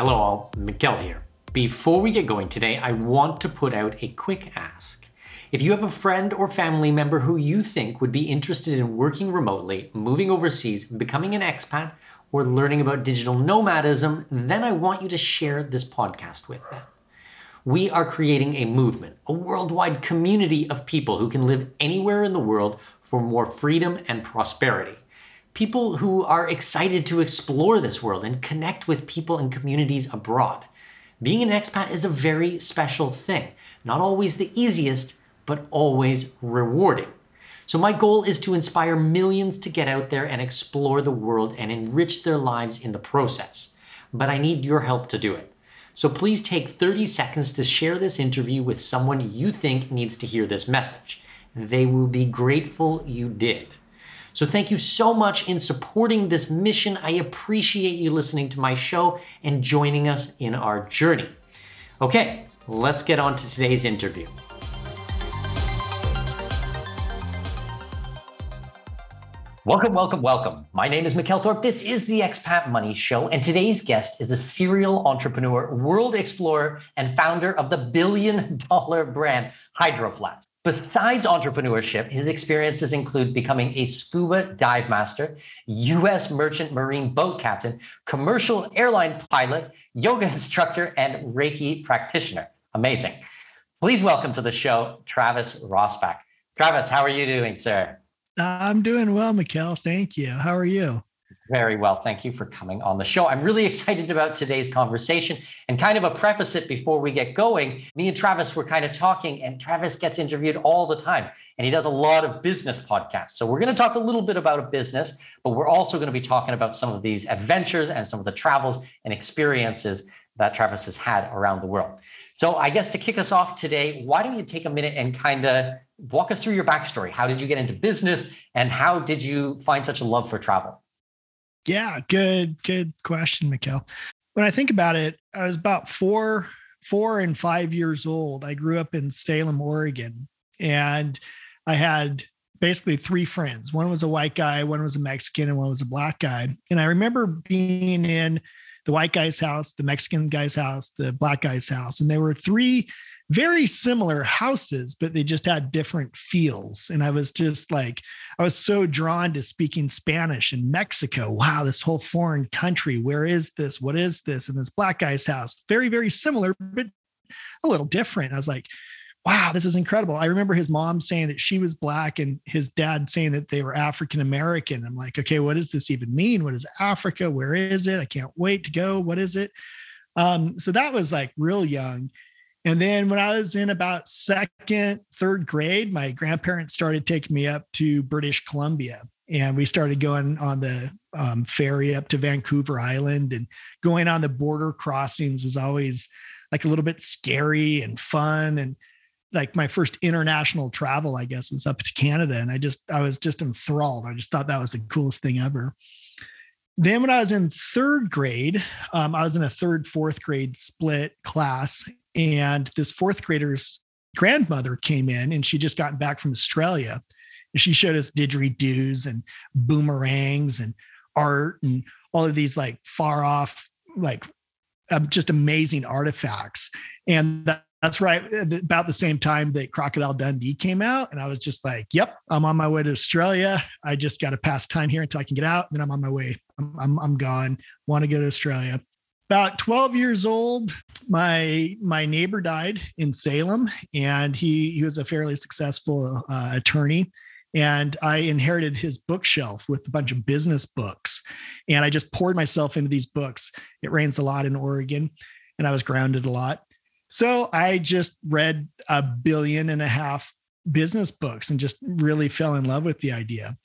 Hello, all. Mikkel here. Before we get going today, I want to put out a quick ask. If you have a friend or family member who you think would be interested in working remotely, moving overseas, becoming an expat, or learning about digital nomadism, then I want you to share this podcast with them. We are creating a movement, a worldwide community of people who can live anywhere in the world for more freedom and prosperity people who are excited to explore this world and connect with people and communities abroad. Being an expat is a very special thing, not always the easiest, but always rewarding. So, my goal is to inspire millions to get out there and explore the world and enrich their lives in the process. But I need your help to do it. So, please take 30 seconds to share this interview with someone you think needs to hear this message. They will be grateful you did. So thank you so much in supporting this mission. I appreciate you listening to my show and joining us in our journey. Okay, let's get on to today's interview. Welcome, welcome, welcome. My name is Mikkel Thorup. This is the Expat Money Show, and today's guest is a serial entrepreneur, world explorer, and founder of the billion dollar brand Hydro Flask. Besides entrepreneurship, his experiences include becoming a scuba dive master, U.S. merchant marine boat captain, commercial airline pilot, yoga instructor, and Reiki practitioner. Amazing. Please welcome to the show, Travis Rosbach. Travis, how are you doing, sir? I'm doing well, Mikkel. Thank you. How are you? Very well. Thank you for coming on the show. I'm really excited about today's conversation and kind of a preface it before we get going. Me and Travis were kind of talking, and Travis gets interviewed all the time, and he does a lot of business podcasts. So we're going to talk a little bit about a business, but we're also going to be talking about some of these adventures and some of the travels and experiences that Travis has had around the world. So I guess to kick us off today, why don't you take a minute and kind of walk us through your backstory? How did you get into business, and how did you find such a love for travel? Yeah, good, good question, Mikkel. When I think about it, I was about four, four and five years old. I grew up in Salem, Oregon, and I had basically three friends. One was a white guy, one was a Mexican, and one was a black guy. And I remember being in the white guy's house, the Mexican guy's house, the black guy's house, and there were three very similar houses, but they just had different feels. And I was just like, I was so drawn to speaking Spanish in Mexico. Wow, this whole foreign country. Where is this? What is this? And this black guy's house, very, very similar, but a little different. I was like, wow, this is incredible. I remember his mom saying that she was black and his dad saying that they were African American. I'm like, okay, what does this even mean? What is Africa? Where is it? I can't wait to go. What is it? Um, so that was like real young. And then when I was in about second, third grade, my grandparents started taking me up to British Columbia. And we started going on the um, ferry up to Vancouver Island and going on the border crossings was always like a little bit scary and fun. And like my first international travel, I guess, was up to Canada. And I just, I was just enthralled. I just thought that was the coolest thing ever. Then, when I was in third grade, um, I was in a third, fourth grade split class, and this fourth grader's grandmother came in and she just gotten back from Australia. And she showed us didgeridoos and boomerangs and art and all of these like far off, like um, just amazing artifacts. And that, that's right about the same time that Crocodile Dundee came out. And I was just like, yep, I'm on my way to Australia. I just got to pass time here until I can get out. Then I'm on my way. I'm, I'm, I'm gone. Want to go to Australia. About 12 years old, my my neighbor died in Salem, and he he was a fairly successful uh, attorney and I inherited his bookshelf with a bunch of business books. And I just poured myself into these books. It rains a lot in Oregon, and I was grounded a lot. So I just read a billion and a half business books and just really fell in love with the idea.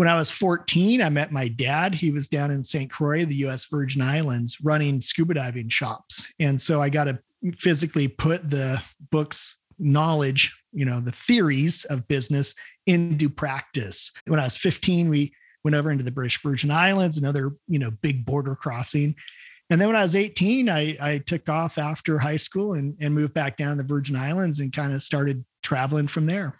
When I was 14, I met my dad. He was down in St. Croix, the US Virgin Islands, running scuba diving shops. And so I got to physically put the books knowledge, you know, the theories of business into practice. When I was 15, we went over into the British Virgin Islands, another, you know, big border crossing. And then when I was 18, I, I took off after high school and, and moved back down the Virgin Islands and kind of started traveling from there.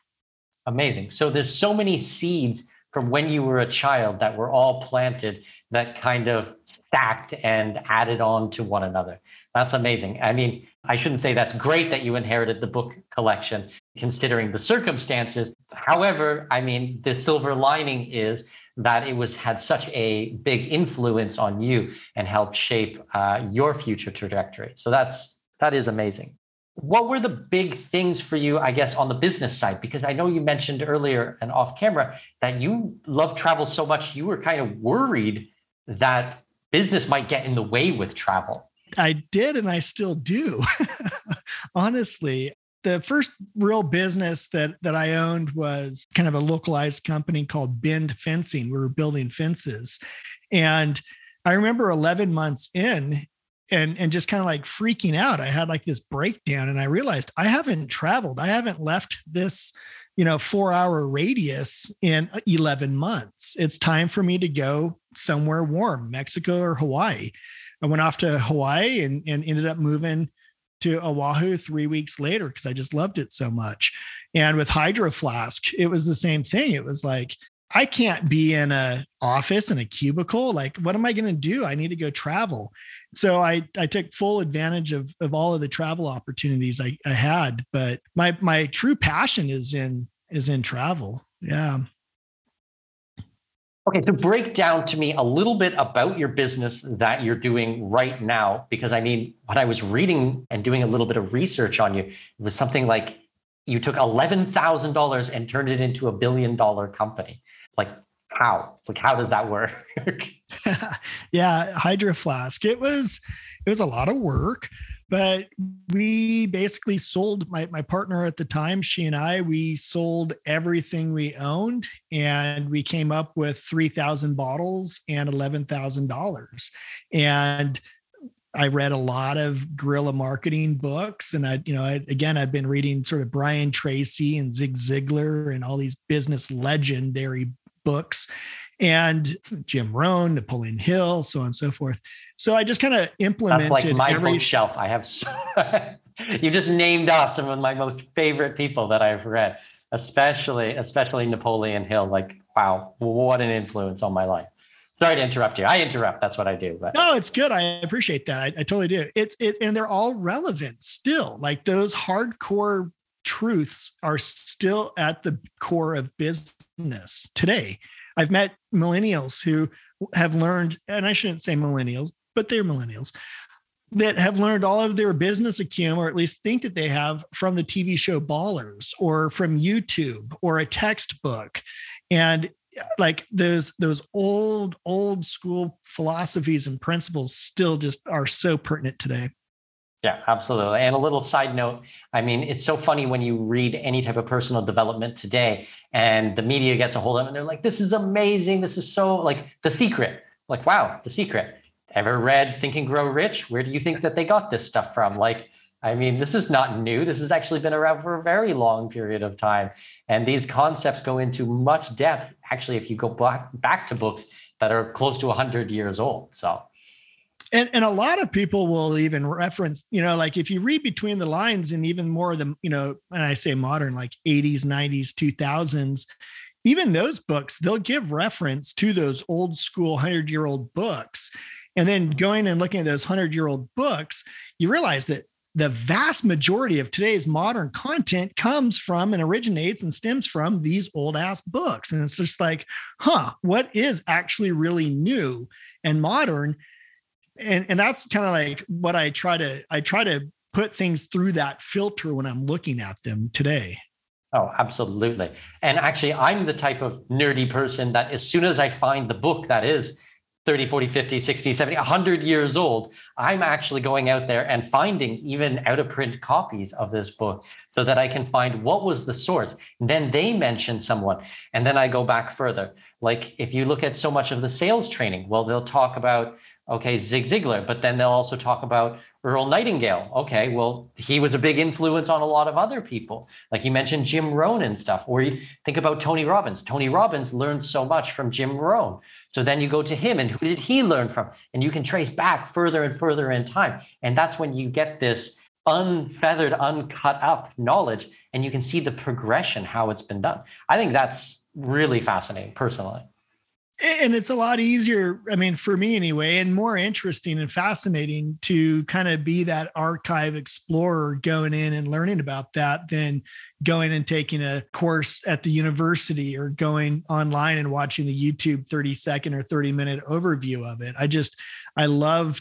Amazing. So there's so many seeds from when you were a child that were all planted that kind of stacked and added on to one another. That's amazing. I mean, I shouldn't say that's great that you inherited the book collection, considering the circumstances. However, I mean, the silver lining is that it was had such a big influence on you and helped shape uh, your future trajectory. So that's that is amazing. What were the big things for you, I guess, on the business side? Because I know you mentioned earlier and off camera that you love travel so much, you were kind of worried that business might get in the way with travel. I did, and I still do. Honestly, the first real business that that I owned was kind of a localized company called Bend Fencing. We were building fences, and I remember 11 months in, and and just kind of like freaking out. I had like this breakdown, and I realized I haven't traveled. I haven't left this you know four hour radius in uh, 11 months it's time for me to go somewhere warm mexico or hawaii I went off to Hawaii and, and ended up moving to Oahu three weeks later because I just loved it so much. And with Hydro Flask, it was the same thing. It was like, I can't be in a office in a cubicle. Like, what am I going to do? I need to go travel. So I, I took full advantage of, of all of the travel opportunities I, I had, but my, my true passion is in, is in travel. Yeah. Okay, so break down to me a little bit about your business that you're doing right now. Because I mean, when I was reading and doing a little bit of research on you, it was something like you took $11,000 and turned it into a billion dollar company. Like, how? Like, how does that work? yeah, Hydro Flask. It was, it was a lot of work but we basically sold my, my partner at the time she and i we sold everything we owned and we came up with 3000 bottles and $11000 and I read a lot of guerrilla marketing books, and I, you know, I, again, I've been reading sort of Brian Tracy and Zig Ziglar and all these business legendary books, and Jim Rohn, Napoleon Hill, so on and so forth. So I just kind of implemented That's like my every bookshelf. I have so, you just named off some of my most favorite people that I've read, especially especially Napoleon Hill. Like, wow, what an influence on my life. Sorry to interrupt you. I interrupt. That's what I do. But. No, it's good. I appreciate that. I, I totally do. It's it and they're all relevant still. Like those hardcore truths are still at the core of business today. I've met millennials who have learned, and I shouldn't say millennials, but they're millennials that have learned all of their business acumen, or at least think that they have from the TV show Ballers or from YouTube or a textbook. And like those those old old school philosophies and principles still just are so pertinent today yeah absolutely and a little side note i mean it's so funny when you read any type of personal development today and the media gets a hold of it and they're like this is amazing this is so like the secret like wow the secret ever read Think and Grow Rich? Where do you think that they got this stuff from? Like, I mean, this is not new. This has actually been around for a very long period of time. And these concepts go into much depth, actually, if you go back, back to books that are close to 100 years old. So, and, and a lot of people will even reference, you know, like if you read between the lines and even more of the, you know, and I say modern, like 80s, 90s, 2000s, even those books, they'll give reference to those old school 100 year old books And then mm-hmm. going and looking at those 100 year old books, you realize that the vast majority of today's modern content comes from and originates and stems from these old ass books. And it's just like, huh, what is actually really new and modern? And, and that's kind of like what I try to I try to put things through that filter when I'm looking at them today. Oh, absolutely. And actually, I'm the type of nerdy person that as soon as I find the book that is 30, 40, 50, 60, 70, 100 years old, I'm actually going out there and finding even out of print copies of this book so that I can find what was the source. And then they mention someone. And then I go back further. Like if you look at so much of the sales training, well, they'll talk about okay, Zig Ziglar, but then they'll also talk about Earl Nightingale. Okay, well, he was a big influence on a lot of other people. Like you mentioned Jim Rohn and stuff, or you think about Tony Robbins. Tony Robbins learned so much from Jim Rohn. So then you go to him and who did he learn from? And you can trace back further and further in time. And that's when you get this unfeathered, uncut up knowledge and you can see the progression, how it's been done. I think that's really fascinating personally and it's a lot easier i mean for me anyway and more interesting and fascinating to kind of be that archive explorer going in and learning about that than going and taking a course at the university or going online and watching the youtube 30 second or 30 minute overview of it. I just i love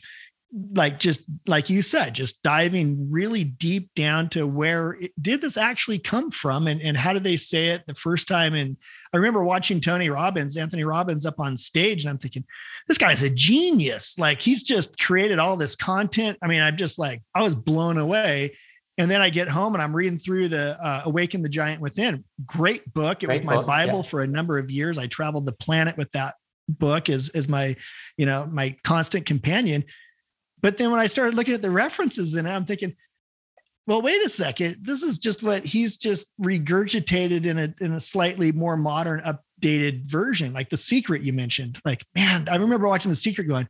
like just like you said just diving really deep down to where it, did this actually come from? And, and how did they say it the first time? And i remember watching tony robbins anthony robbins up on stage and i'm thinking this guy's a genius. Like he's just created all this content. I mean i'm just like i was blown away. And then i get home and i'm reading through the uh, awaken the giant within. Great book. It great was my book, bible yeah. for a number of years. I traveled the planet with that book as as my you know my constant companion but then when I started looking at the references in it, I'm thinking, well, wait a second. This is just what he's just regurgitated in a in a slightly more modern, updated version, like the secret you mentioned. Like, man, I remember watching the secret going,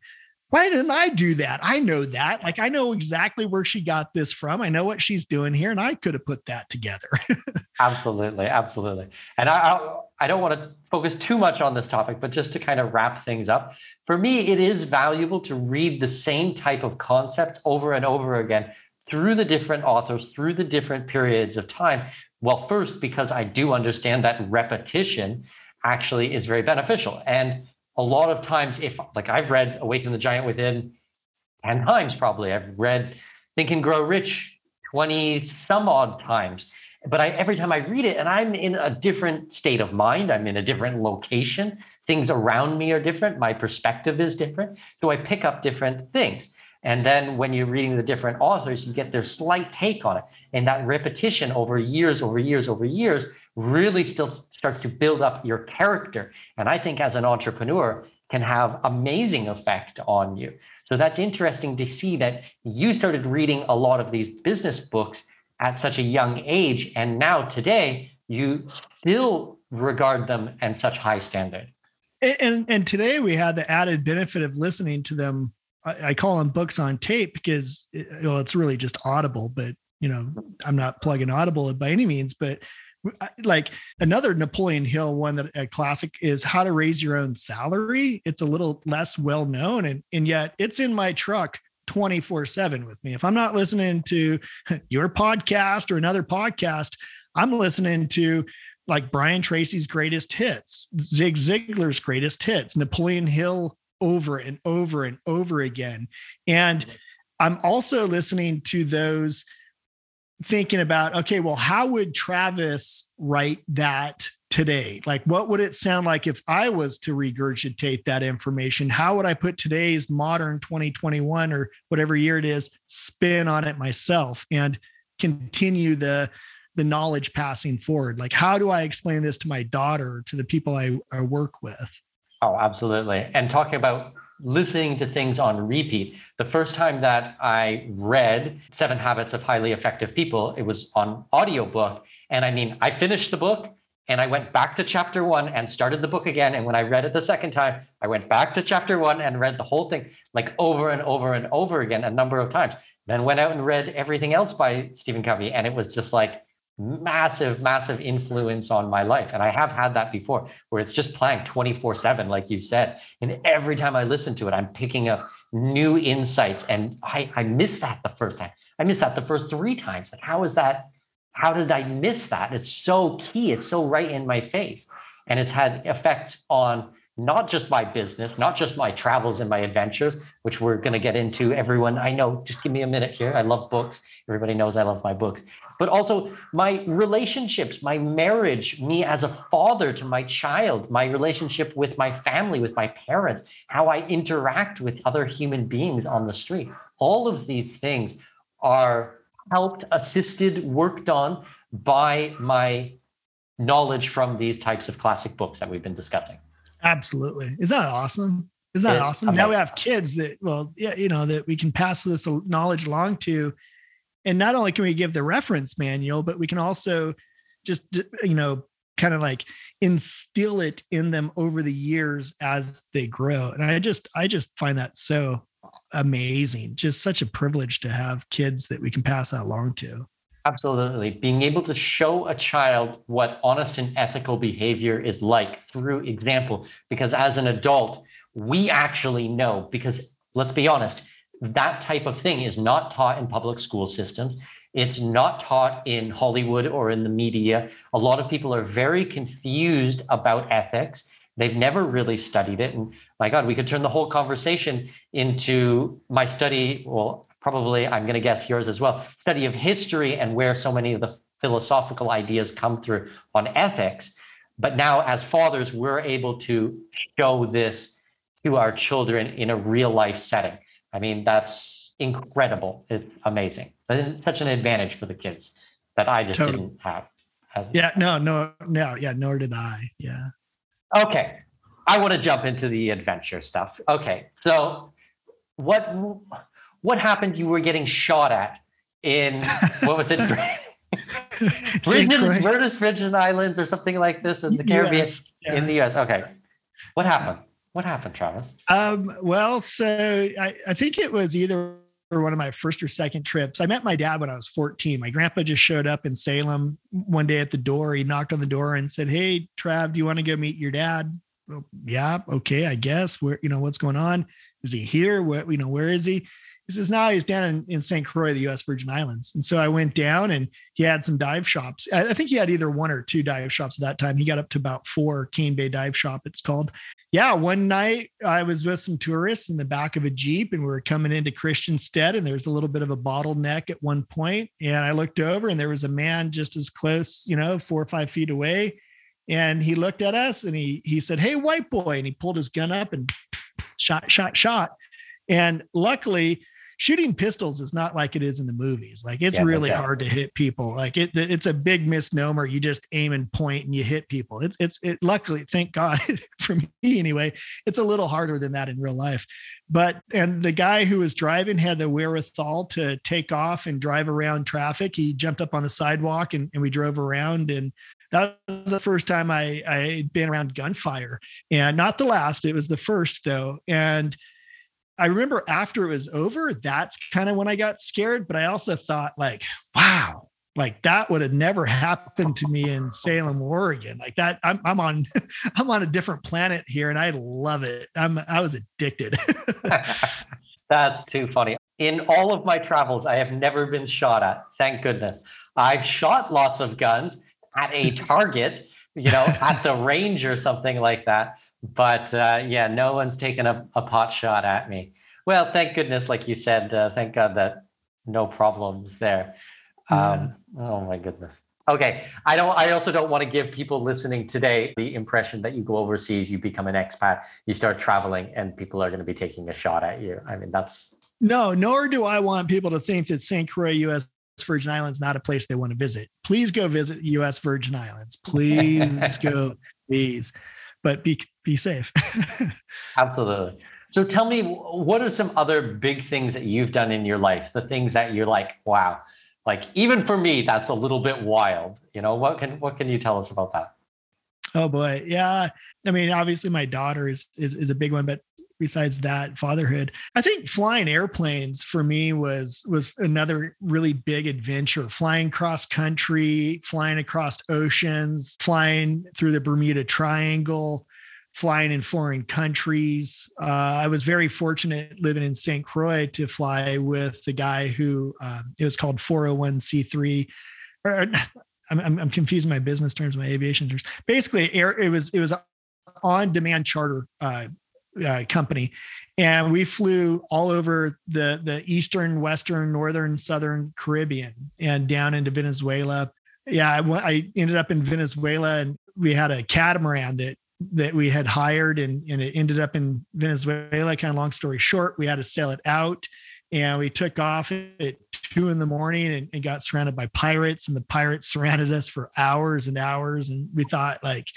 why didn't I do that? I know that. Like, I know exactly where she got this from. I know what she's doing here, and I could have put that together. absolutely, absolutely. And I, I, don't want to focus too much on this topic, but just to kind of wrap things up, for me, it is valuable to read the same type of concepts over and over again through the different authors, through the different periods of time. Well, first, because I do understand that repetition actually is very beneficial. And a lot of times, if like I've read Awaken the Giant Within 10 times, probably, I've read Think and Grow Rich 20 some odd times. But I, every time I read it, and I'm in a different state of mind, I'm in a different location, things around me are different, my perspective is different. So I pick up different things. And then when you're reading the different authors, you get their slight take on it. And that repetition over years, over years, over years really still starts to build up your character. And I think as an entrepreneur can have amazing effect on you. So that's interesting to see that you started reading a lot of these business books at such a young age. And now today you still regard them in such high standard. And, and today we had the added benefit of listening to them I, I call them books on tape because it, well, it's really just Audible, but you know, I'm not plugging Audible by any means, but like another Napoleon Hill one that a classic is How to Raise Your Own Salary. It's a little less well known, and and yet it's in my truck 24 7 with me. If I'm not listening to your podcast or another podcast, I'm listening to like Brian Tracy's greatest hits, Zig Ziglar's greatest hits, Napoleon Hill over and over and over again. And I'm also listening to those thinking about, okay, well, how would Travis write that today? Like, what would it sound like if I was to regurgitate that information? How would I put today's modern 2021 or whatever year it is spin on it myself and continue the the knowledge passing forward like how do i explain this to my daughter to the people i, I work with Oh, absolutely. And talking about listening to things on repeat, the first time that I read Seven Habits of Highly Effective People, it was on audiobook. And I mean, I finished the book and I went back to chapter one and started the book again. And when I read it the second time, I went back to chapter one and read the whole thing like over and over and over again a number of times. Then went out and read everything else by Stephen Covey. And it was just like massive, massive influence on my life. And I have had that before where it's just playing 24 7, like you said. And every time I listen to it, I'm picking up new insights. And I, I missed that the first time. I missed that the first three times. Like, how is that? How did I miss that? It's so key. It's so right in my face. And it's had effects on not just my business, not just my travels and my adventures, which we're going to get into. Everyone, I know, just give me a minute here. I love books. Everybody knows I love my books, but also my relationships, my marriage, me as a father to my child, my relationship with my family, with my parents, how I interact with other human beings on the street. All of these things are helped, assisted, worked on by my knowledge from these types of classic books that we've been discussing. Absolutely. Is that awesome? Is that awesome? Now we have kids that, well, yeah, you know, that we can pass this knowledge along to. And not only can we give the reference manual, but we can also just, you know, kind of like instill it in them over the years as they grow. And I just, I just find that so amazing. Just such a privilege to have kids that we can pass that along to. Absolutely. Being able to show a child what honest and ethical behavior is like through example, because as an adult, we actually know, because let's be honest, that type of thing is not taught in public school systems. It's not taught in Hollywood or in the media. A lot of people are very confused about ethics. They've never really studied it. And my God, we could turn the whole conversation into my study. Well, probably I'm going to guess yours as well, study of history and where so many of the philosophical ideas come through on ethics. But now, as fathers, we're able to show this to our children in a real life setting. I mean, that's incredible. It's amazing. But it's such an advantage for the kids that I just totally. didn't have. Yeah, no, no, no, yeah, nor did I. Yeah. Okay. I want to jump into the adventure stuff. Okay. So, what what happened? You were getting shot at in what was it? Virgin, Virgin Islands or something like this in the Caribbean US, yeah. in the US. Okay. What happened? What happened, Travis? Um, well, so I, I think it was either one of my first or second trips. I met my dad when I was 14. My grandpa just showed up in Salem one day at the door. He knocked on the door and said, Hey, Trav, do you want to go meet your dad? Well, yeah, okay, I guess. Where, you know, what's going on? Is he here? What, you know, where is he? He says now he's down in, in St. Croix, the U.S. Virgin Islands. And so I went down and he had some dive shops. I, I, think he had either one or two dive shops at that time. He got up to about four Cane Bay Dive Shop, it's called. Yeah, one night I was with some tourists in the back of a Jeep and we were coming into Christiansted and there was a little bit of a bottleneck at one point. And I looked over and there was a man just as close, you know, four or five feet away. And he looked at us and he he said, Hey, white boy. And he pulled his gun up and shot, shot, shot. And luckily, shooting pistols is not like it is in the movies. Like it's yeah, really hard to hit people. Like it, it's a big misnomer. You just aim and point and you hit people. It's, it's, it, luckily, thank God for me anyway, it's a little harder than that in real life. But, and the guy who was driving had the wherewithal to take off and drive around traffic. He jumped up on the sidewalk and, and we drove around and that was the first time I I had been around gunfire, and not the last. It was the first though, and I remember after it was over, that's kind of when I got scared. But I also thought, like, wow, like that would have never happened to me in Salem, Oregon. Like that, I'm, I'm on, I'm on a different planet here, and I love it. I'm, I was addicted. that's too funny. In all of my travels, I have never been shot at. Thank goodness. I've shot lots of guns at a target, you know, at the range or something like that but uh, yeah, no one's taken a, a, pot shot at me. Well, thank goodness, like you said, uh, thank God that no problems there. Um, Oh my goodness. Okay, I don't. I also don't want to give people listening today the impression that you go overseas, you become an expat, you start traveling, and people are going to be taking a shot at you. I mean, that's no. Nor do I want people to think that St. Croix, U.S. Virgin Islands, not a place they want to visit. Please go visit U.S. Virgin Islands. Please go. Please but be be safe. Absolutely. So tell me, what are some other big things that you've done in your life? The things that you're like, wow, like even for me, that's a little bit wild. You know, what can what can you tell us about that? Oh boy, yeah. I mean, obviously, my daughter is is, is a big one, but besides that, fatherhood. I think flying airplanes for me was was another really big adventure. Flying cross country, flying across oceans, flying through the Bermuda Triangle, flying in foreign countries. Uh, I was very fortunate living in St. Croix to fly with the guy who uh, it was called 401c3. Or, I'm, I'm, I'm confusing my business terms, my aviation terms. Basically, air, it was it was on demand charter uh, uh, company, and we flew all over the the eastern, western, northern, southern Caribbean, and down into Venezuela. Yeah, I, I ended up in Venezuela, and we had a catamaran that that we had hired and, and it ended up in Venezuela. Kind of long story short, we had to sail it out and we took off at two in the morning and, and, got surrounded by pirates and the pirates surrounded us for hours and hours. And we thought like,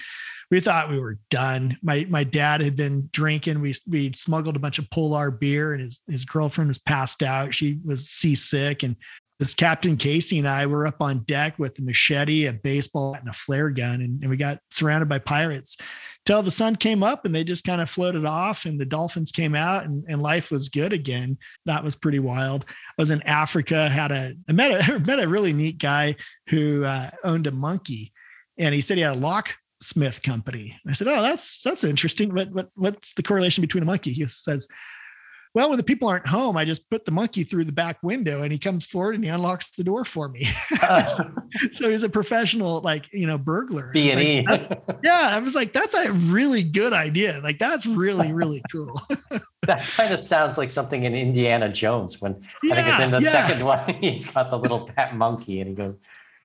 we thought we were done. My my dad had been drinking. We we smuggled a bunch of polar beer, and his his girlfriend was passed out. She was seasick, and this Captain Casey and I were up on deck with a machete, a baseball, and a flare gun, and, and we got surrounded by pirates till the sun came up and they just kind of floated off and the dolphins came out and, and life was good again. That was pretty wild. I was in Africa, had a, I met a, met a really neat guy who uh, owned a monkey and he said he had a locksmith company. I said, Oh, that's, that's interesting. What, what, what's the correlation between a monkey? He says, well, when the people aren't home, I just put the monkey through the back window and he comes forward and he unlocks the door for me. Uh, so he's a professional, like, you know, burglar. B&E. Like, yeah. I was like, that's a really good idea. Like, that's really, really cool. that kind of sounds like something in Indiana Jones when yeah, I think it's in the yeah. second one. He's got the little pet monkey and he goes,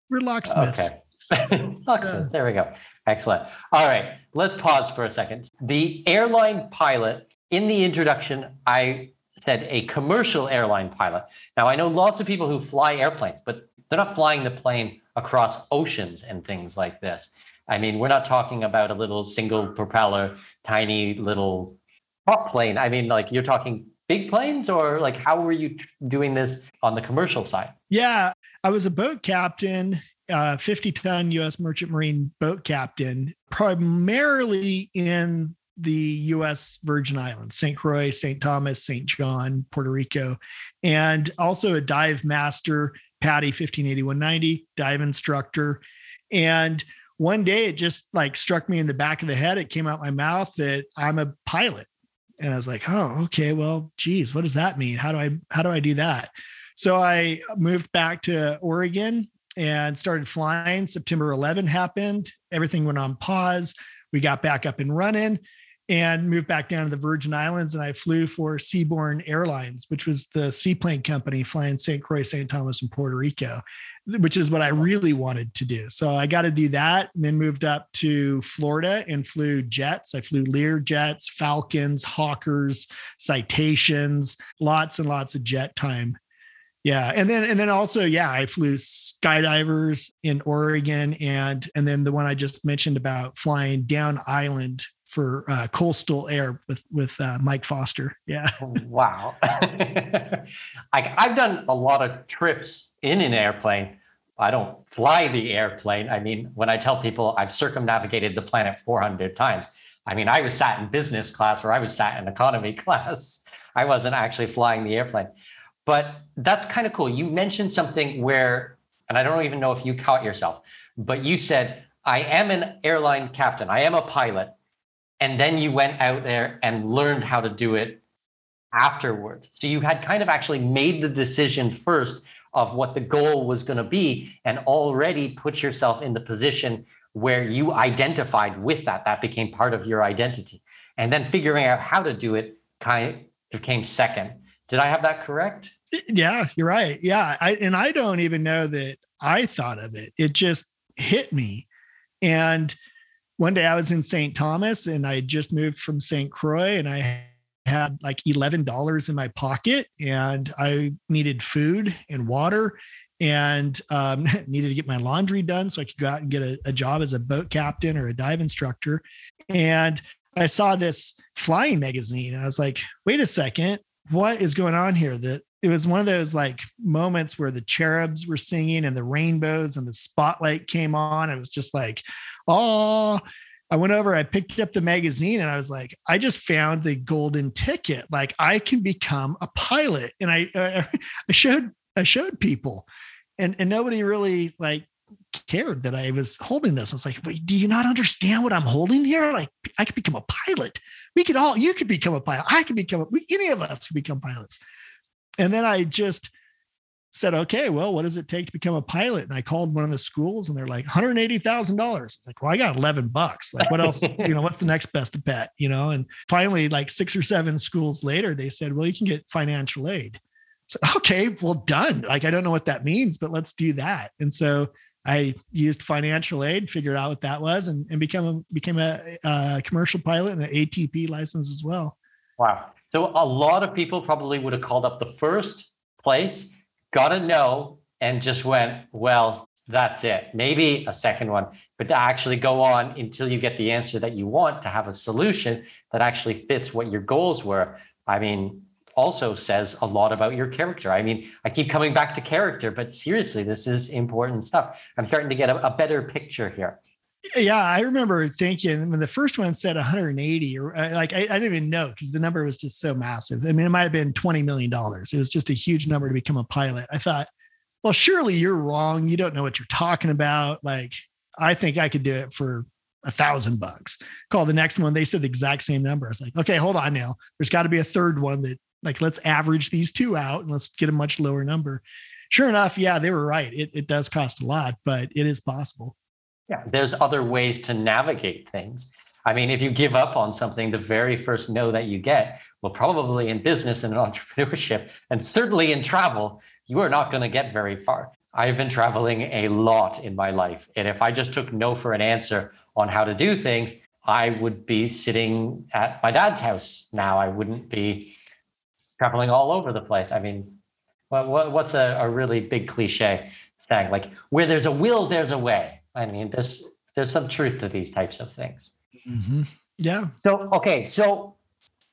We're locksmiths. Okay. locksmiths. There we go. Excellent. All right. Let's pause for a second. The airline pilot in the introduction, I said a commercial airline pilot. Now, I know lots of people who fly airplanes, but they're not flying the plane across oceans and things like this. I mean, we're not talking about a little single propeller, tiny little prop plane. I mean, like you're talking big planes, or like how were you doing this on the commercial side? Yeah, I was a boat captain, uh, 50 ton US Merchant Marine boat captain, primarily in the U.S. Virgin Islands, St. Croix, St. Thomas, St. John, Puerto Rico, and also a dive master, PADI 158190, dive instructor. And one day it just like struck me in the back of the head. It came out my mouth that I'm a pilot. And I was like, oh, okay, well, geez, what does that mean? How do I how do I do that? So I moved back to Oregon and started flying. September 11 happened. Everything went on pause. We got back up and running and moved back down to the Virgin Islands. And I flew for Seaborne Airlines, which was the seaplane company flying St. Croix, St. Thomas, and Puerto Rico, which is what I really wanted to do. So I got to do that. And then moved up to Florida and flew jets. I flew Lear jets, Falcons, Hawkers, Citations, lots and lots of jet time yeah and then and then also yeah i flew skydivers in oregon and and then the one i just mentioned about flying down island for uh, coastal air with with uh, Mike Foster. Yeah. wow. I've done a lot of trips in an airplane. I don't fly the airplane. I mean, when I tell people I've circumnavigated the planet 400 times, I mean, I was sat in business class or I was sat in economy class. I wasn't actually flying the airplane. But that's kind of cool. You mentioned something where, and I don't even know if you caught yourself, but you said, I am an airline captain, I am a pilot and then you went out there and learned how to do it afterwards. So you had kind of actually made the decision first of what the goal was going to be and already put yourself in the position where you identified with that. That became part of your identity. And then figuring out how to do it kind of became second. Did I have that correct? Yeah, you're right. Yeah. I, and I don't even know that I thought of it. It just hit me. And one day I was in St. Thomas and I just moved from St. Croix and I had like $11 in my pocket and I needed food and water and um, needed to get my laundry done so I could go out and get a, a job as a boat captain or a dive instructor. And I saw this flying magazine and I was like, wait a second, what is going on here? That it was one of those like moments where the cherubs were singing and the rainbows and the spotlight came on. It was just like, oh, I went over, I picked up the magazine and I was like, I just found the golden ticket. Like I can become a pilot. And I, uh, I showed, I showed people and, and nobody really like cared that I was holding this. I was like, do you not understand what I'm holding here? Like I could become a pilot. We could all, you could become a pilot. I could become, a, we, any of us could become pilots. And then I just, said, okay, well, what does it take to become a pilot? And I called one of the schools and they're like $180,000. It's like, well, I got 11 bucks. Like what else, you know, what's the next best bet, you know? And finally, like six or seven schools later, they said, well, you can get financial aid. So, okay, well done. Like, I don't know what that means, but let's do that. And so I used financial aid, figured out what that was and, and become a, became a, a commercial pilot and an ATP license as well. Wow. So a lot of people probably would have called up the first place got a no and just went, well, that's it. Maybe a second one, but to actually go on until you get the answer that you want to have a solution that actually fits what your goals were. I mean, also says a lot about your character. I mean, I keep coming back to character, but seriously, this is important stuff. I'm starting to get a, a better picture here. Yeah, I remember thinking when the first one said 180, or uh, like I, I didn't even know because the number was just so massive. I mean, it might have been 20 million dollars. It was just a huge number to become a pilot. I thought, well, surely you're wrong. You don't know what you're talking about. Like, I think I could do it for a thousand bucks. Call the next one. They said the exact same number. I was like, okay, hold on now. There's got to be a third one that like let's average these two out and let's get a much lower number. Sure enough, yeah, they were right. It, it does cost a lot, but it is possible. Yeah, there's other ways to navigate things. I mean, if you give up on something, the very first no that you get, well, probably in business and in entrepreneurship, and certainly in travel, you are not going to get very far. I've been traveling a lot in my life. And if I just took no for an answer on how to do things, I would be sitting at my dad's house now. I wouldn't be traveling all over the place. I mean, what, what's a, a really big cliche saying? Like, where there's a will, there's a way. I mean, there's there's some truth to these types of things. Mm-hmm. Yeah. So okay, so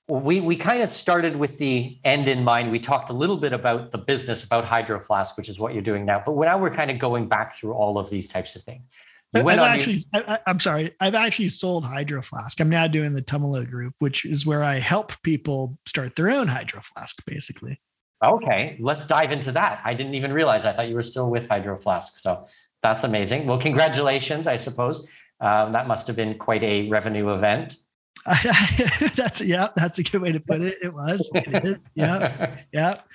we we kind of started with the end in mind. We talked a little bit about the business about Hydro Flask, which is what you're doing now. But now we're kind of going back through all of these types of things. I've actually, your- I, am sorry, I've actually sold Hydro Flask. I'm now doing the Tumalo Group, which is where I help people start their own Hydro Flask, basically. Okay, let's dive into that. I didn't even realize. I thought you were still with Hydro Flask. So that's amazing. Well, congratulations, I suppose. Um, that must have been quite a revenue event. that's yeah, that's a good way to put it. It was. It is. Yeah. Yeah.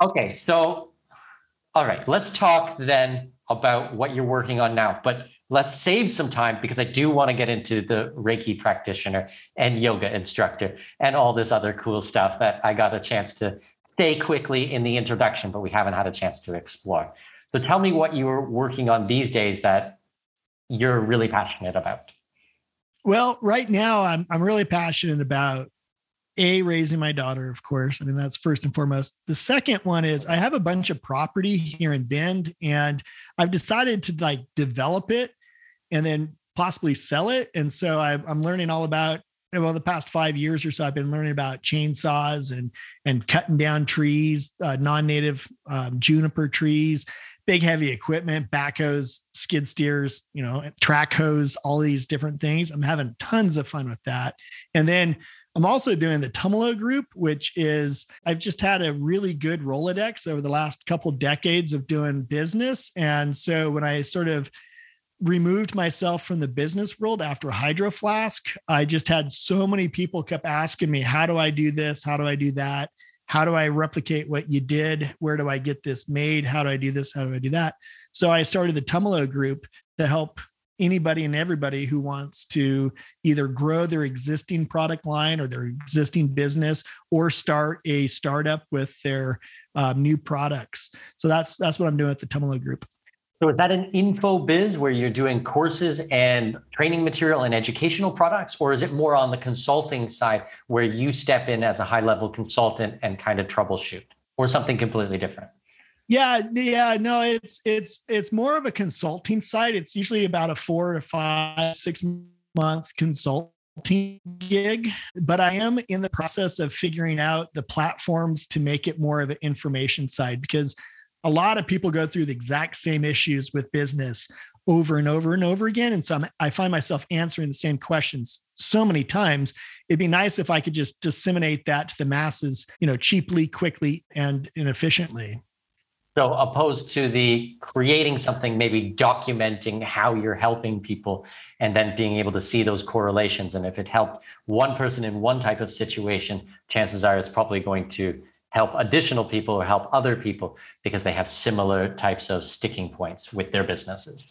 Okay. So, all right, let's talk then about what you're working on now. But let's save some time because I do want to get into the Reiki practitioner and yoga instructor and all this other cool stuff that I got a chance to say quickly in the introduction, but we haven't had a chance to explore. So tell me what you're working on these days that you're really passionate about. Well, right now I'm I'm really passionate about a raising my daughter, of course. I mean, that's first and foremost. The second one is I have a bunch of property here in Bend, and I've decided to like develop it and then possibly sell it. And so I, I'm learning all about well the past five years or so i've been learning about chainsaws and and cutting down trees uh, non-native um, juniper trees big heavy equipment, backhoes, skid steers, you know, track hoes, all these different things. I'm having tons of fun with that. And then I'm also doing the Tumalo group, which is I've just had a really good Rolodex over the last couple decades of doing business. And so when I sort of removed myself from the business world after Hydro Flask, I just had so many people kept asking me, how do I do this? How do I do that? How do I replicate what you did? Where do I get this made? How do I do this? How do I do that? So I started the Tumalo group to help anybody and everybody who wants to either grow their existing product line or their existing business or start a startup with their um, new products. So that's that's what I'm doing at the Tumalo group. So is that an info biz where you're doing courses and training material and educational products, or is it more on the consulting side where you step in as a high level consultant and kind of troubleshoot, or something completely different? Yeah, yeah, no, it's it's it's more of a consulting side. It's usually about a four to five, six month consulting gig, but I am in the process of figuring out the platforms to make it more of an information side because a lot of people go through the exact same issues with business over and over and over again. And so I'm, I find myself answering the same questions so many times. It'd be nice if I could just disseminate that to the masses, you know, cheaply, quickly, and, efficiently. So, opposed to the creating something, maybe documenting how you're helping people and then being able to see those correlations. And if it helped one person in one type of situation, chances are it's probably going to help additional people or help other people because they have similar types of sticking points with their businesses.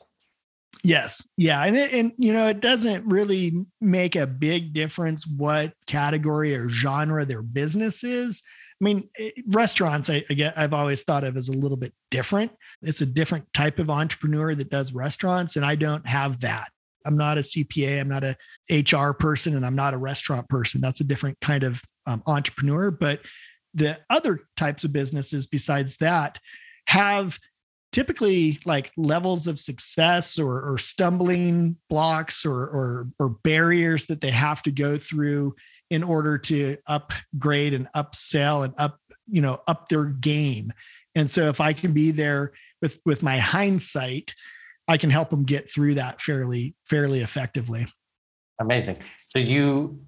Yes. Yeah. And, it, and, you know, it doesn't really make a big difference what category or genre their business is. I mean, eh, restaurants, I, I get, I've always thought of as a little bit different. It's a different type of entrepreneur that does restaurants, and I don't have that. I'm not a CPA, I'm not a HR person, and I'm not a restaurant person. That's a different kind of um, entrepreneur. But the other types of businesses besides that have typically like levels of success or, or stumbling blocks or, or, or barriers that they have to go through in order to upgrade and upsell and up you know up their game. And so if i can be there with with my hindsight i can help them get through that fairly fairly effectively. Amazing. So you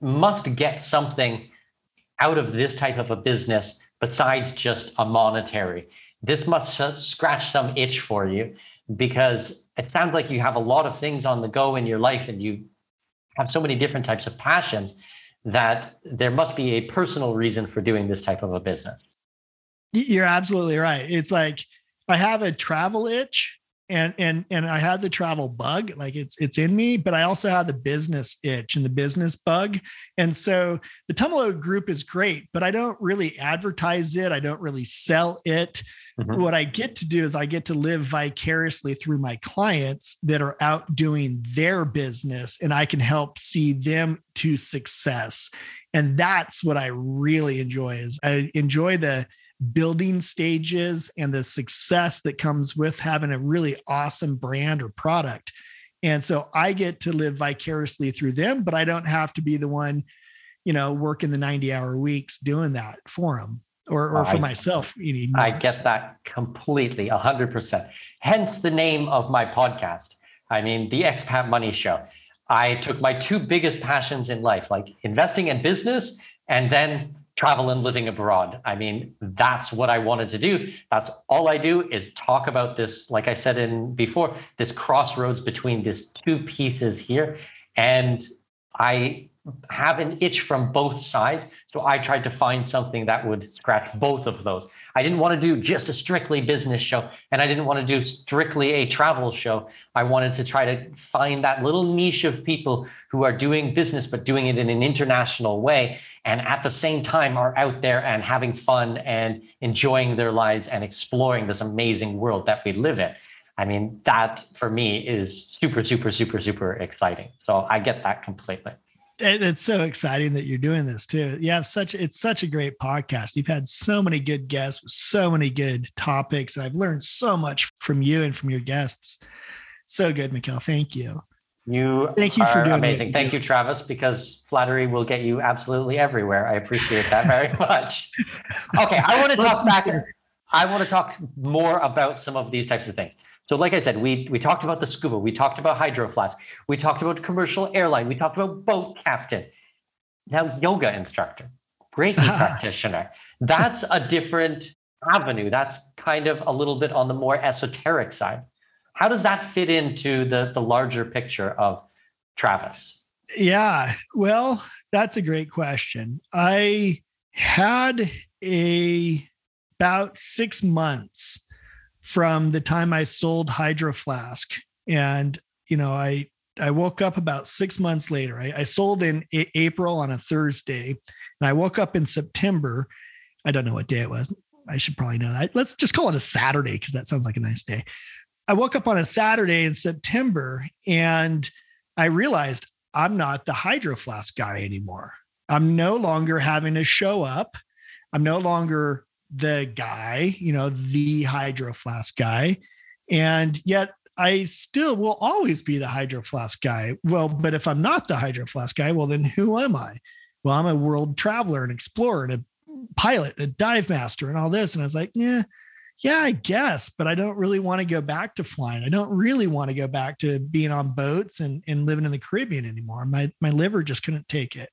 must get something out of this type of a business besides just a monetary this must scratch some itch for you because it sounds like you have a lot of things on the go in your life and you have so many different types of passions that there must be a personal reason for doing this type of a business. You're absolutely right. It's like I have a travel itch and and and I had the travel bug, like it's it's in me, but I also have the business itch and the business bug. And so the Tumalo group is great, but I don't really advertise it. I don't really sell it. Mm-hmm. What I get to do is I get to live vicariously through my clients that are out doing their business and I can help see them to success. And that's what I really enjoy is I enjoy the building stages and the success that comes with having a really awesome brand or product. And so I get to live vicariously through them, but I don't have to be the one, you know, working the 90 hour weeks doing that for them or, or for I, myself. I get that completely, 100%. Hence the name of my podcast. I mean, the Expat Money Show. I took my two biggest passions in life, like investing and business and then travel and living abroad. I mean, that's what I wanted to do. That's all I do is talk about this, like I said in before, this crossroads between these two pieces here. And I have an itch from both sides. So I tried to find something that would scratch both of those. I didn't want to do just a strictly business show, and I didn't want to do strictly a travel show. I wanted to try to find that little niche of people who are doing business, but doing it in an international way. And at the same time, are out there and having fun and enjoying their lives and exploring this amazing world that we live in. I mean, that for me is super, super, super, super exciting. So I get that completely it's so exciting that you're doing this too. You have such it's such a great podcast. You've had so many good guests with so many good topics, and I've learned so much from you and from your guests. So good, Mikkel. Thank you. You thank you for doing amazing. Thank you, Travis, because flattery will get you absolutely everywhere. I appreciate that very much. Okay, I want to talk back. I want to talk more about some of these types of things. So, like I said, we we talked about the scuba, we talked about hydro flask, we talked about commercial airline, we talked about boat captain. Now, yoga instructor, Reiki practitioner. That's a different avenue. That's kind of a little bit on the more esoteric side. How does that fit into the the larger picture of Travis? Yeah, well, that's a great question. I had a about six months from the time I sold Hydro Flask. And, you know, I, I woke up about six months later. I, I sold in a- April on a Thursday, and I woke up in September. I don't know what day it was. I should probably know that. Let's just call it a Saturday because that sounds like a nice day. I woke up on a Saturday in September and I realized I'm not the Hydro Flask guy anymore. I'm no longer having to show up. I'm no longer the guy, you know, the hydro flask guy. And yet I still will always be the hydro flask guy. Well, but if I'm not the hydro flask guy, well, then who am I? Well, I'm a world traveler, and explorer, and a pilot, a dive master, and all this. And I was like, yeah, yeah, I guess, but I don't really want to go back to flying. I don't really want to go back to being on boats and, and living in the Caribbean anymore. My my liver just couldn't take it.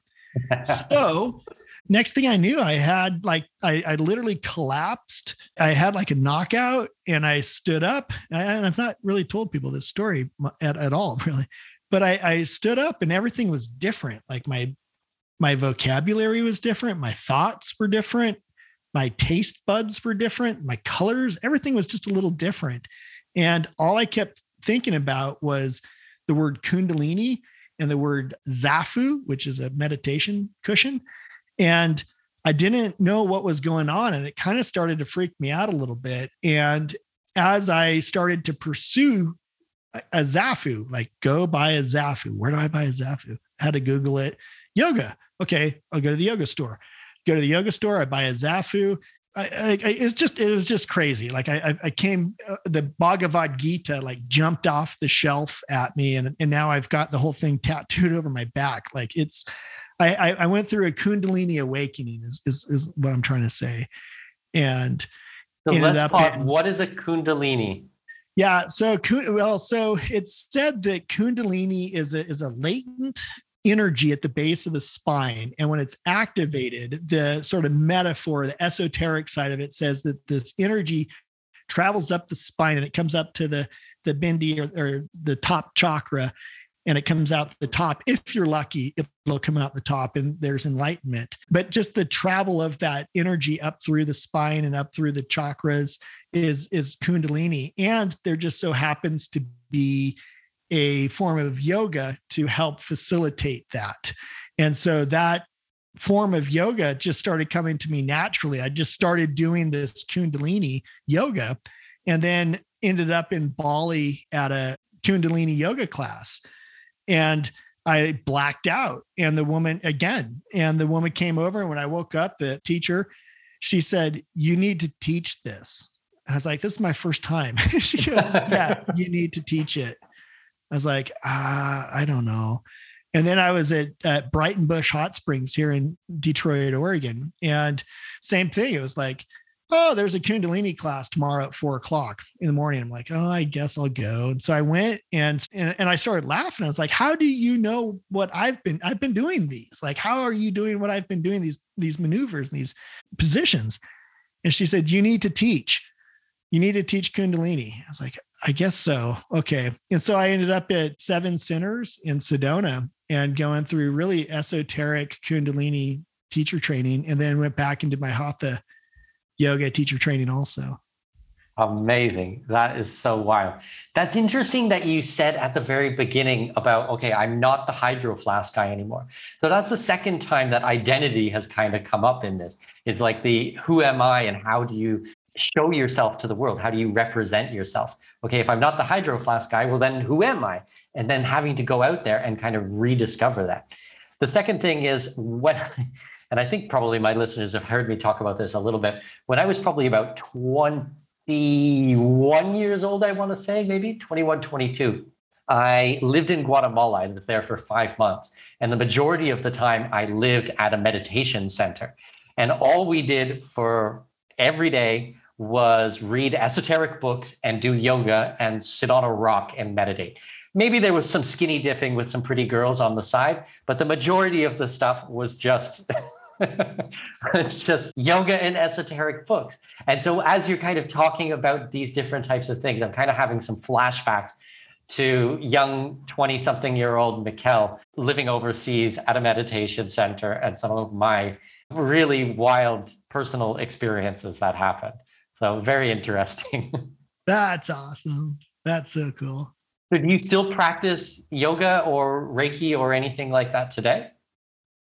so next thing I knew, I had like I, I literally collapsed. I had like a knockout and I stood up. And I've not really told people this story at, at all, really. But I, I stood up and everything was different. Like my my vocabulary was different, my thoughts were different my taste buds were different, my colors, everything was just a little different. And all I kept thinking about was the word Kundalini and the word Zafu, which is a meditation cushion. And I didn't know what was going on. And it kind of started to freak me out a little bit. And as I started to pursue a Zafu, like go buy a Zafu, where do I buy a Zafu? I had to Google it. Yoga. Okay, I'll go to the yoga store go to the yoga store, I buy a Zafu. I, I, it's just it was just crazy. Like I I came uh, the Bhagavad Gita like jumped off the shelf at me, and and now I've got the whole thing tattooed over my back. Like it's I I went through a Kundalini awakening is is, is what I'm trying to say, and so let's talk. what is a Kundalini? Yeah, so well, so it's said that Kundalini is a is a latent energy at the base of the spine. And when it's activated, the sort of metaphor, the esoteric side of it says that this energy travels up the spine and it comes up to the the bindi or, or the top chakra and it comes out the top if you're lucky it'll come out the top and there's enlightenment but just the travel of that energy up through the spine and up through the chakras is is kundalini and there just so happens to be a form of yoga to help facilitate that. And so that form of yoga just started coming to me naturally. I just started doing this Kundalini yoga and then ended up in Bali at a Kundalini yoga class. And I blacked out. And the woman, again, and the woman came over. And when I woke up, the teacher, she said, You need to teach this. I was like, This is my first time. she goes, Yeah, you need to teach it. I was like, ah, I don't know. And then I was at, at Bush Hot Springs here in Detroit, Oregon. And same thing. It was like, oh, there's a Kundalini class tomorrow at four o'clock in the morning. I'm like, oh, I guess I'll go. And so I went and, and, and I started laughing. I was like, how do you know what I've been, I've been doing these, like, how are you doing what I've been doing these, these maneuvers and these positions? And she said, you need to teach you need to teach Kundalini. I was like, I guess so. Okay. And so I ended up at Seven Centers in Sedona and going through really esoteric Kundalini teacher training, and then went back into my Hatha yoga teacher training also. Amazing. That is so wild. That's interesting that you said at the very beginning about, okay, I'm not the hydro flask guy anymore. So that's the second time that identity has kind of come up in this. It's like the who am I and how do you show yourself to the world? How do you represent yourself? Okay, if I'm not the hydro flask guy, well, then who am I? And then having to go out there and kind of rediscover that. The second thing is what, and I think probably my listeners have heard me talk about this a little bit. When I was probably about 21 years old, I want to say, maybe 21, 22. I lived in Guatemala. I lived there for five months. And the majority of the time, I lived at a meditation center. And all we did for every day was read esoteric books and do yoga and sit on a rock and meditate. Maybe there was some skinny dipping with some pretty girls on the side, but the majority of the stuff was just it's just yoga and esoteric books. And so as you're kind of talking about these different types of things, I'm kind of having some flashbacks to young 20 something year old Mikkel living overseas at a meditation center and some of my really wild personal experiences that happened. So very interesting. That's awesome. That's so cool. So do you still practice yoga or Reiki or anything like that today?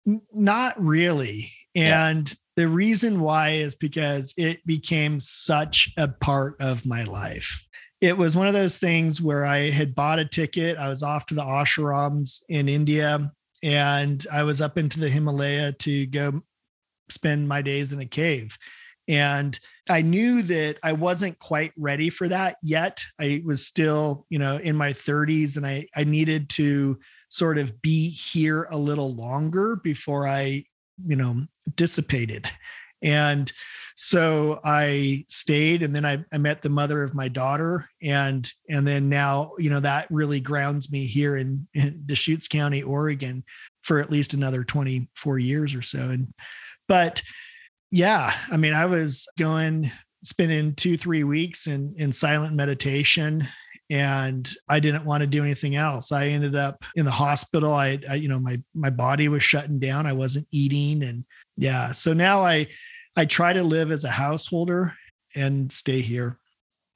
Not really. And yeah. the reason why is because it became such a part of my life. It was one of those things where I had bought a ticket. I was off to the ashrams in India and I was up into the Himalaya to go spend my days in a cave. And I knew that I wasn't quite ready for that yet. I was still, you know, in my 30s and I, I needed to sort of be here a little longer before I, you know, dissipated. And so I stayed and then I, I met the mother of my daughter and and then now you know that really grounds me here in, in Deschutes County, Oregon for at least another 24 years or so. And but yeah, I mean I was going spending two, three weeks in in silent meditation and I didn't want to do anything else. I ended up in the hospital. I, I, you know, my my body was shutting down. I wasn't eating, and yeah. So now I I try to live as a householder and stay here.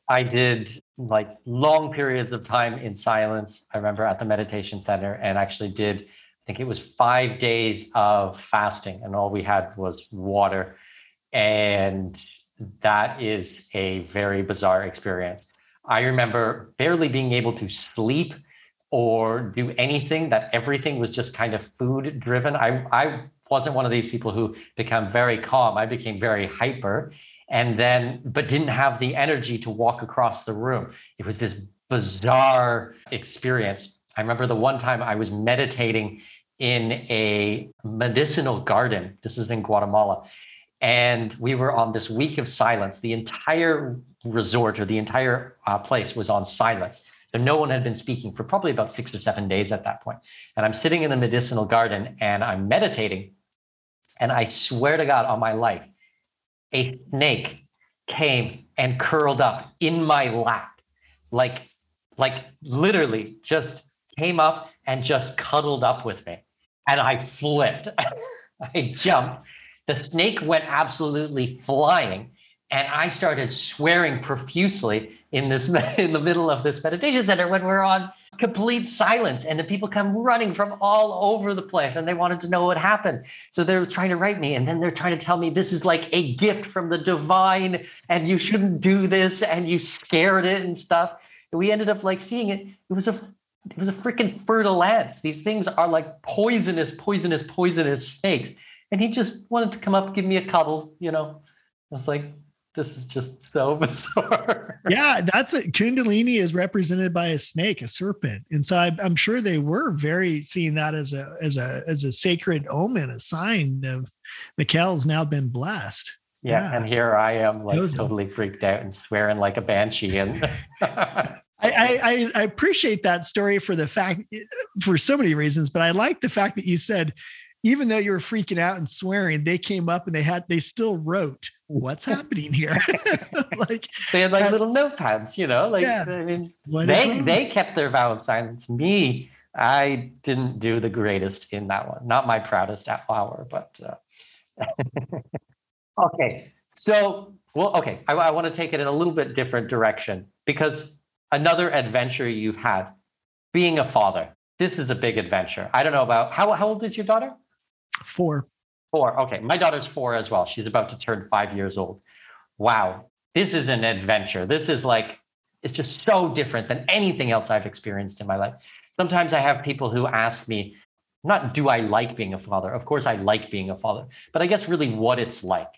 I did like long periods of time in silence. I remember at the meditation center and actually did, I think it was five days of fasting, and all we had was water. And that is a very bizarre experience. I remember barely being able to sleep or do anything, that everything was just kind of food driven. I, I wasn't one of these people who become very calm. I became very hyper and then, but didn't have the energy to walk across the room. It was this bizarre experience. I remember the one time I was meditating in a medicinal garden. This is in Guatemala. And we were on this week of silence. The entire resort or the entire uh, place was on silence. So no one had been speaking for probably about six or seven days at that point. And I'm sitting in the medicinal garden and I'm meditating. And I swear to God on my life, a snake came and curled up in my lap. Like, like literally just came up and just cuddled up with me. And I flipped. I jumped. The snake went absolutely flying and I started swearing profusely in this in the middle of this meditation center when we're on complete silence, and the people come running from all over the place, and they wanted to know what happened. So they're trying to write me, and then they're trying to tell me this is like a gift from the divine, and you shouldn't do this, and you scared it and stuff. And we ended up like seeing it. It was a it was a freaking fer-de-lance. These things are like poisonous, poisonous, poisonous snakes. And he just wanted to come up, give me a cuddle, you know. I was like, this is just so bizarre. yeah, that's it. Kundalini is represented by a snake, a serpent, and so I, am sure they were very seeing that as a as a as a sacred omen, a sign of Mikkel's now been blessed. Yeah, yeah. and here I am, like totally freaked out and swearing like a banshee, and. I, I, I appreciate that story for the fact for so many reasons, but I like the fact that you said even though you were freaking out and swearing, they came up and they had they still wrote what's happening here. like they had like uh, little notepads, you know, like yeah. I mean, they they kept their vow of silence. Me, I didn't do the greatest in that one. Not my proudest hour, but uh, okay. So well, okay. I, I want to take it in a little bit different direction because another adventure you've had, being a father. This is a big adventure. I don't know about how how old is your daughter? Four. Four. Okay. My daughter's four as well. She's about to turn five years old. Wow. This is an adventure. This is like, it's just so different than anything else I've experienced in my life. Sometimes I have people who ask me, not do I like being a father? Of course, I like being a father, but I guess really what it's like.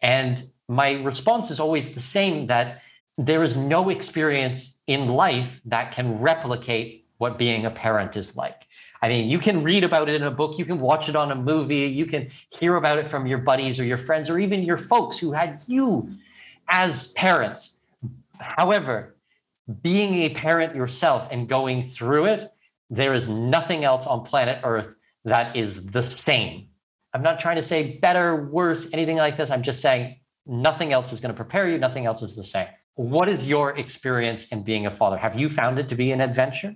And my response is always the same that there is no experience in life that can replicate what being a parent is like. I mean, you can read about it in a book, you can watch it on a movie, you can hear about it from your buddies or your friends or even your folks who had you as parents. However, being a parent yourself and going through it, there is nothing else on planet Earth that is the same. I'm not trying to say better, worse, anything like this. I'm just saying nothing else is going to prepare you, nothing else is the same. What is your experience in being a father? Have you found it to be an adventure?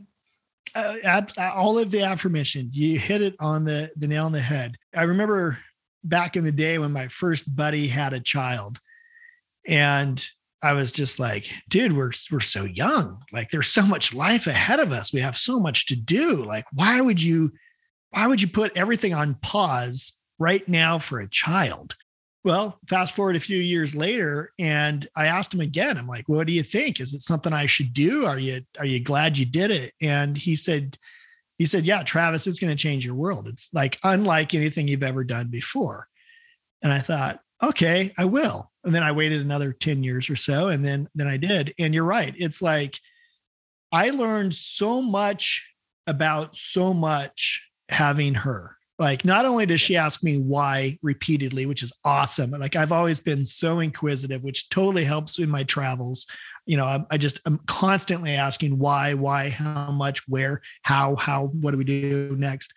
Uh, all of the affirmation, you hit it on the, the nail on the head. I remember back in the day when my first buddy had a child and I was just like, dude, we're we're so young. Like there's so much life ahead of us. We have so much to do. Like, why would you why would you put everything on pause right now for a child? Well, fast forward a few years later, and I asked him again. I'm like, "What do you think? Is it something I should do? Are you are you glad you did it?" And he said, "He said, yeah, Travis, it's going to change your world. It's like unlike anything you've ever done before." And I thought, "Okay, I will." And then I waited another ten years or so, and then then I did. And you're right. It's like I learned so much about so much having her Like, not only does she ask me why repeatedly, which is awesome. Like, I've always been so inquisitive, which totally helps in my travels. You know, I, I just I'm constantly asking why, why, how much, where, how, how, what do we do next?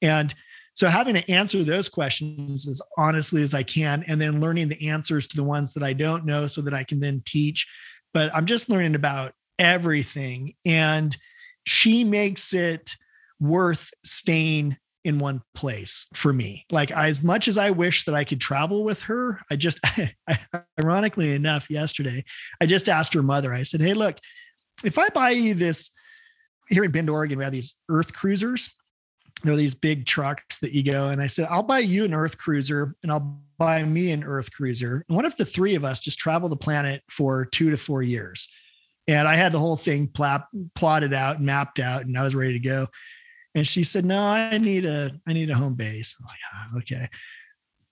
And so having to answer those questions as honestly as I can, and then learning the answers to the ones that I don't know so that I can then teach. But I'm just learning about everything. And she makes it worth staying in one place for me. Like as much as I wish that I could travel with her, I just ironically enough yesterday, I just asked her mother. I said, "Hey, look, if I buy you this here in Bend, Oregon, we have these Earth cruisers. They're these big trucks that you go." And I said, "I'll buy you an Earth cruiser, and I'll buy me an Earth cruiser. And what if the three of us just travel the planet for two to four years?" And I had the whole thing plot, plotted out and mapped out, and I was ready to go. And she said, "No, I need a I need a home base." I was like, oh, "Okay."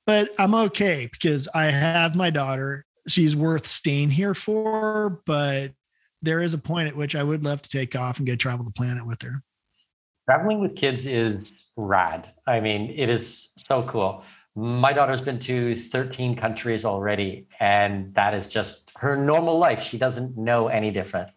But I'm okay because I have my daughter. She's worth staying here for, but there is a point at which I would love to take off and go travel the planet with her. Traveling with kids is rad. I mean, it is so cool. My daughter's been to 13 countries already, and that is just her normal life. She doesn't know any different.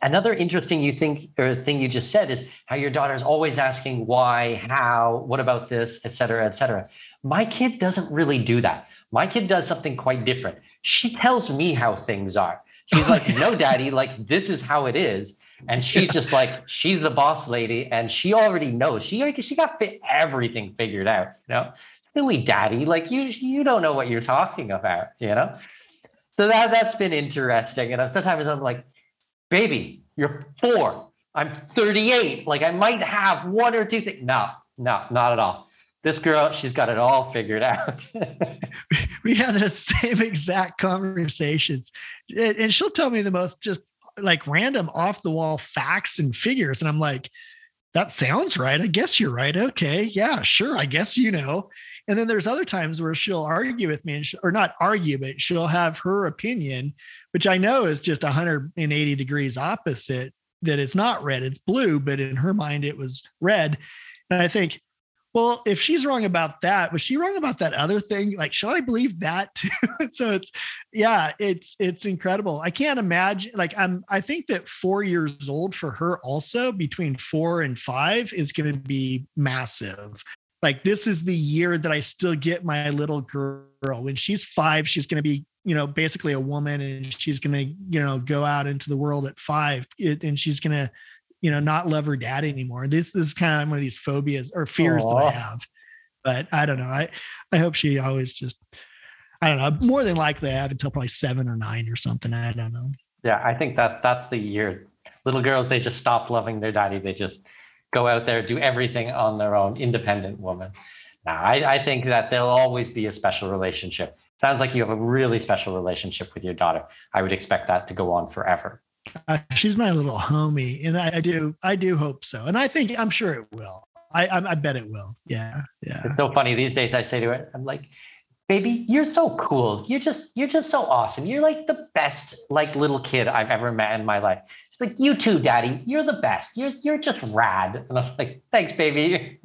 Another interesting you think or thing you just said is how your daughter's always asking why, how, what about this, et cetera, et cetera. My kid doesn't really do that. My kid does something quite different. She tells me how things are. She's like, no, daddy, like this is how it is. And she's yeah. just like, she's the boss lady and she already knows. She like she got fit everything figured out, you know. Silly daddy, like you you don't know what you're talking about, you know. So that that's been interesting. And sometimes I'm like, baby, you're four. I'm 38. Like I might have one or two things. No, no, not at all. This girl, she's got it all figured out. we have the same exact conversations. And she'll tell me the most just like random off the wall facts and figures. And I'm like, that sounds right. I guess you're right. Okay. Yeah, sure. I guess you know. And then there's other times where she'll argue with me and she, or not argue, but she'll have her opinion which I know is just 180 degrees opposite that it's not red, it's blue, but in her mind it was red. And I think, well, if she's wrong about that, was she wrong about that other thing? Like, should I believe that too? so it's, yeah, it's, it's incredible. I can't imagine, like, I'm, I think that four years old for her also between four and five is going to be massive. Like, this is the year that I still get my little girl. When she's five, she's going to be you know basically a woman and she's gonna you know go out into the world at five it, and she's gonna you know not love her dad anymore. This, this is kind of one of these phobias or fears Aww. that i have but i don't know. I i hope she always just i don't know more than likely i have until probably seven or nine or something i don't know. Yeah i think that that's the year. Little girls they just stop loving their daddy. They just go out there do everything on their own independent woman. Now I, I think that there'll always be a special relationship Sounds like you have a really special relationship with your daughter. I would expect that to go on forever. Uh, she's my little homie, and I, I, do, I do hope so, and I think I'm sure it will. I, I, I bet it will. Yeah, yeah. It's so funny these days. I say to her, I'm like, baby, you're so cool. You're just, you're just so awesome. You're like the best, like little kid I've ever met in my life. It's like you too, daddy. You're the best. You're, you're just rad. And I'm like, thanks, baby.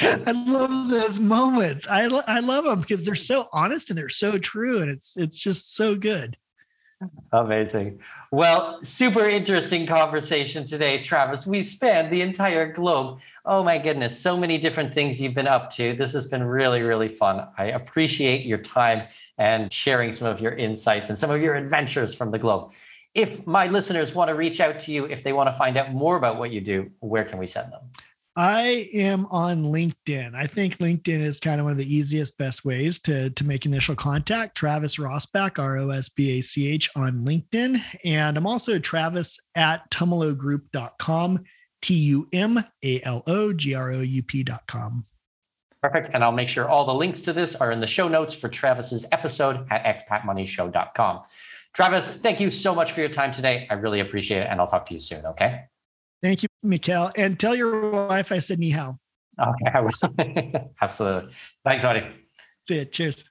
I love those moments. I I love them because they're so honest and they're so true, and it's it's just so good. Amazing. Well, super interesting conversation today, Travis. We spanned the entire globe. Oh my goodness, so many different things you've been up to. This has been really, really fun. I appreciate your time and sharing some of your insights and some of your adventures from the globe. If my listeners want to reach out to you, if they want to find out more about what you do, where can we send them? I am on LinkedIn. I think LinkedIn is kind of one of the easiest, best ways to, to make initial contact. Travis Rosbach, R O S B A C H, on LinkedIn. And I'm also Travis at tumalogroup.com, T U M A L O G R O U P.com. Perfect. And I'll make sure all the links to this are in the show notes for Travis's episode at expatmoneyshow.com. Travis, thank you so much for your time today. I really appreciate it. And I'll talk to you soon. Okay. Thank you, Mikkel. And tell your wife I said ni hao. Okay, I will. Absolutely. Thanks, buddy. See you. Cheers.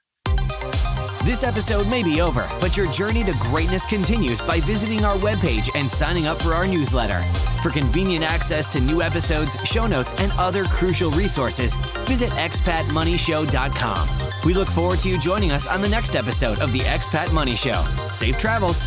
This episode may be over, but your journey to greatness continues by visiting our webpage and signing up for our newsletter. For convenient access to new episodes, show notes, and other crucial resources, visit expatmoneyshow.com. We look forward to you joining us on the next episode of the Expat Money Show. Safe travels.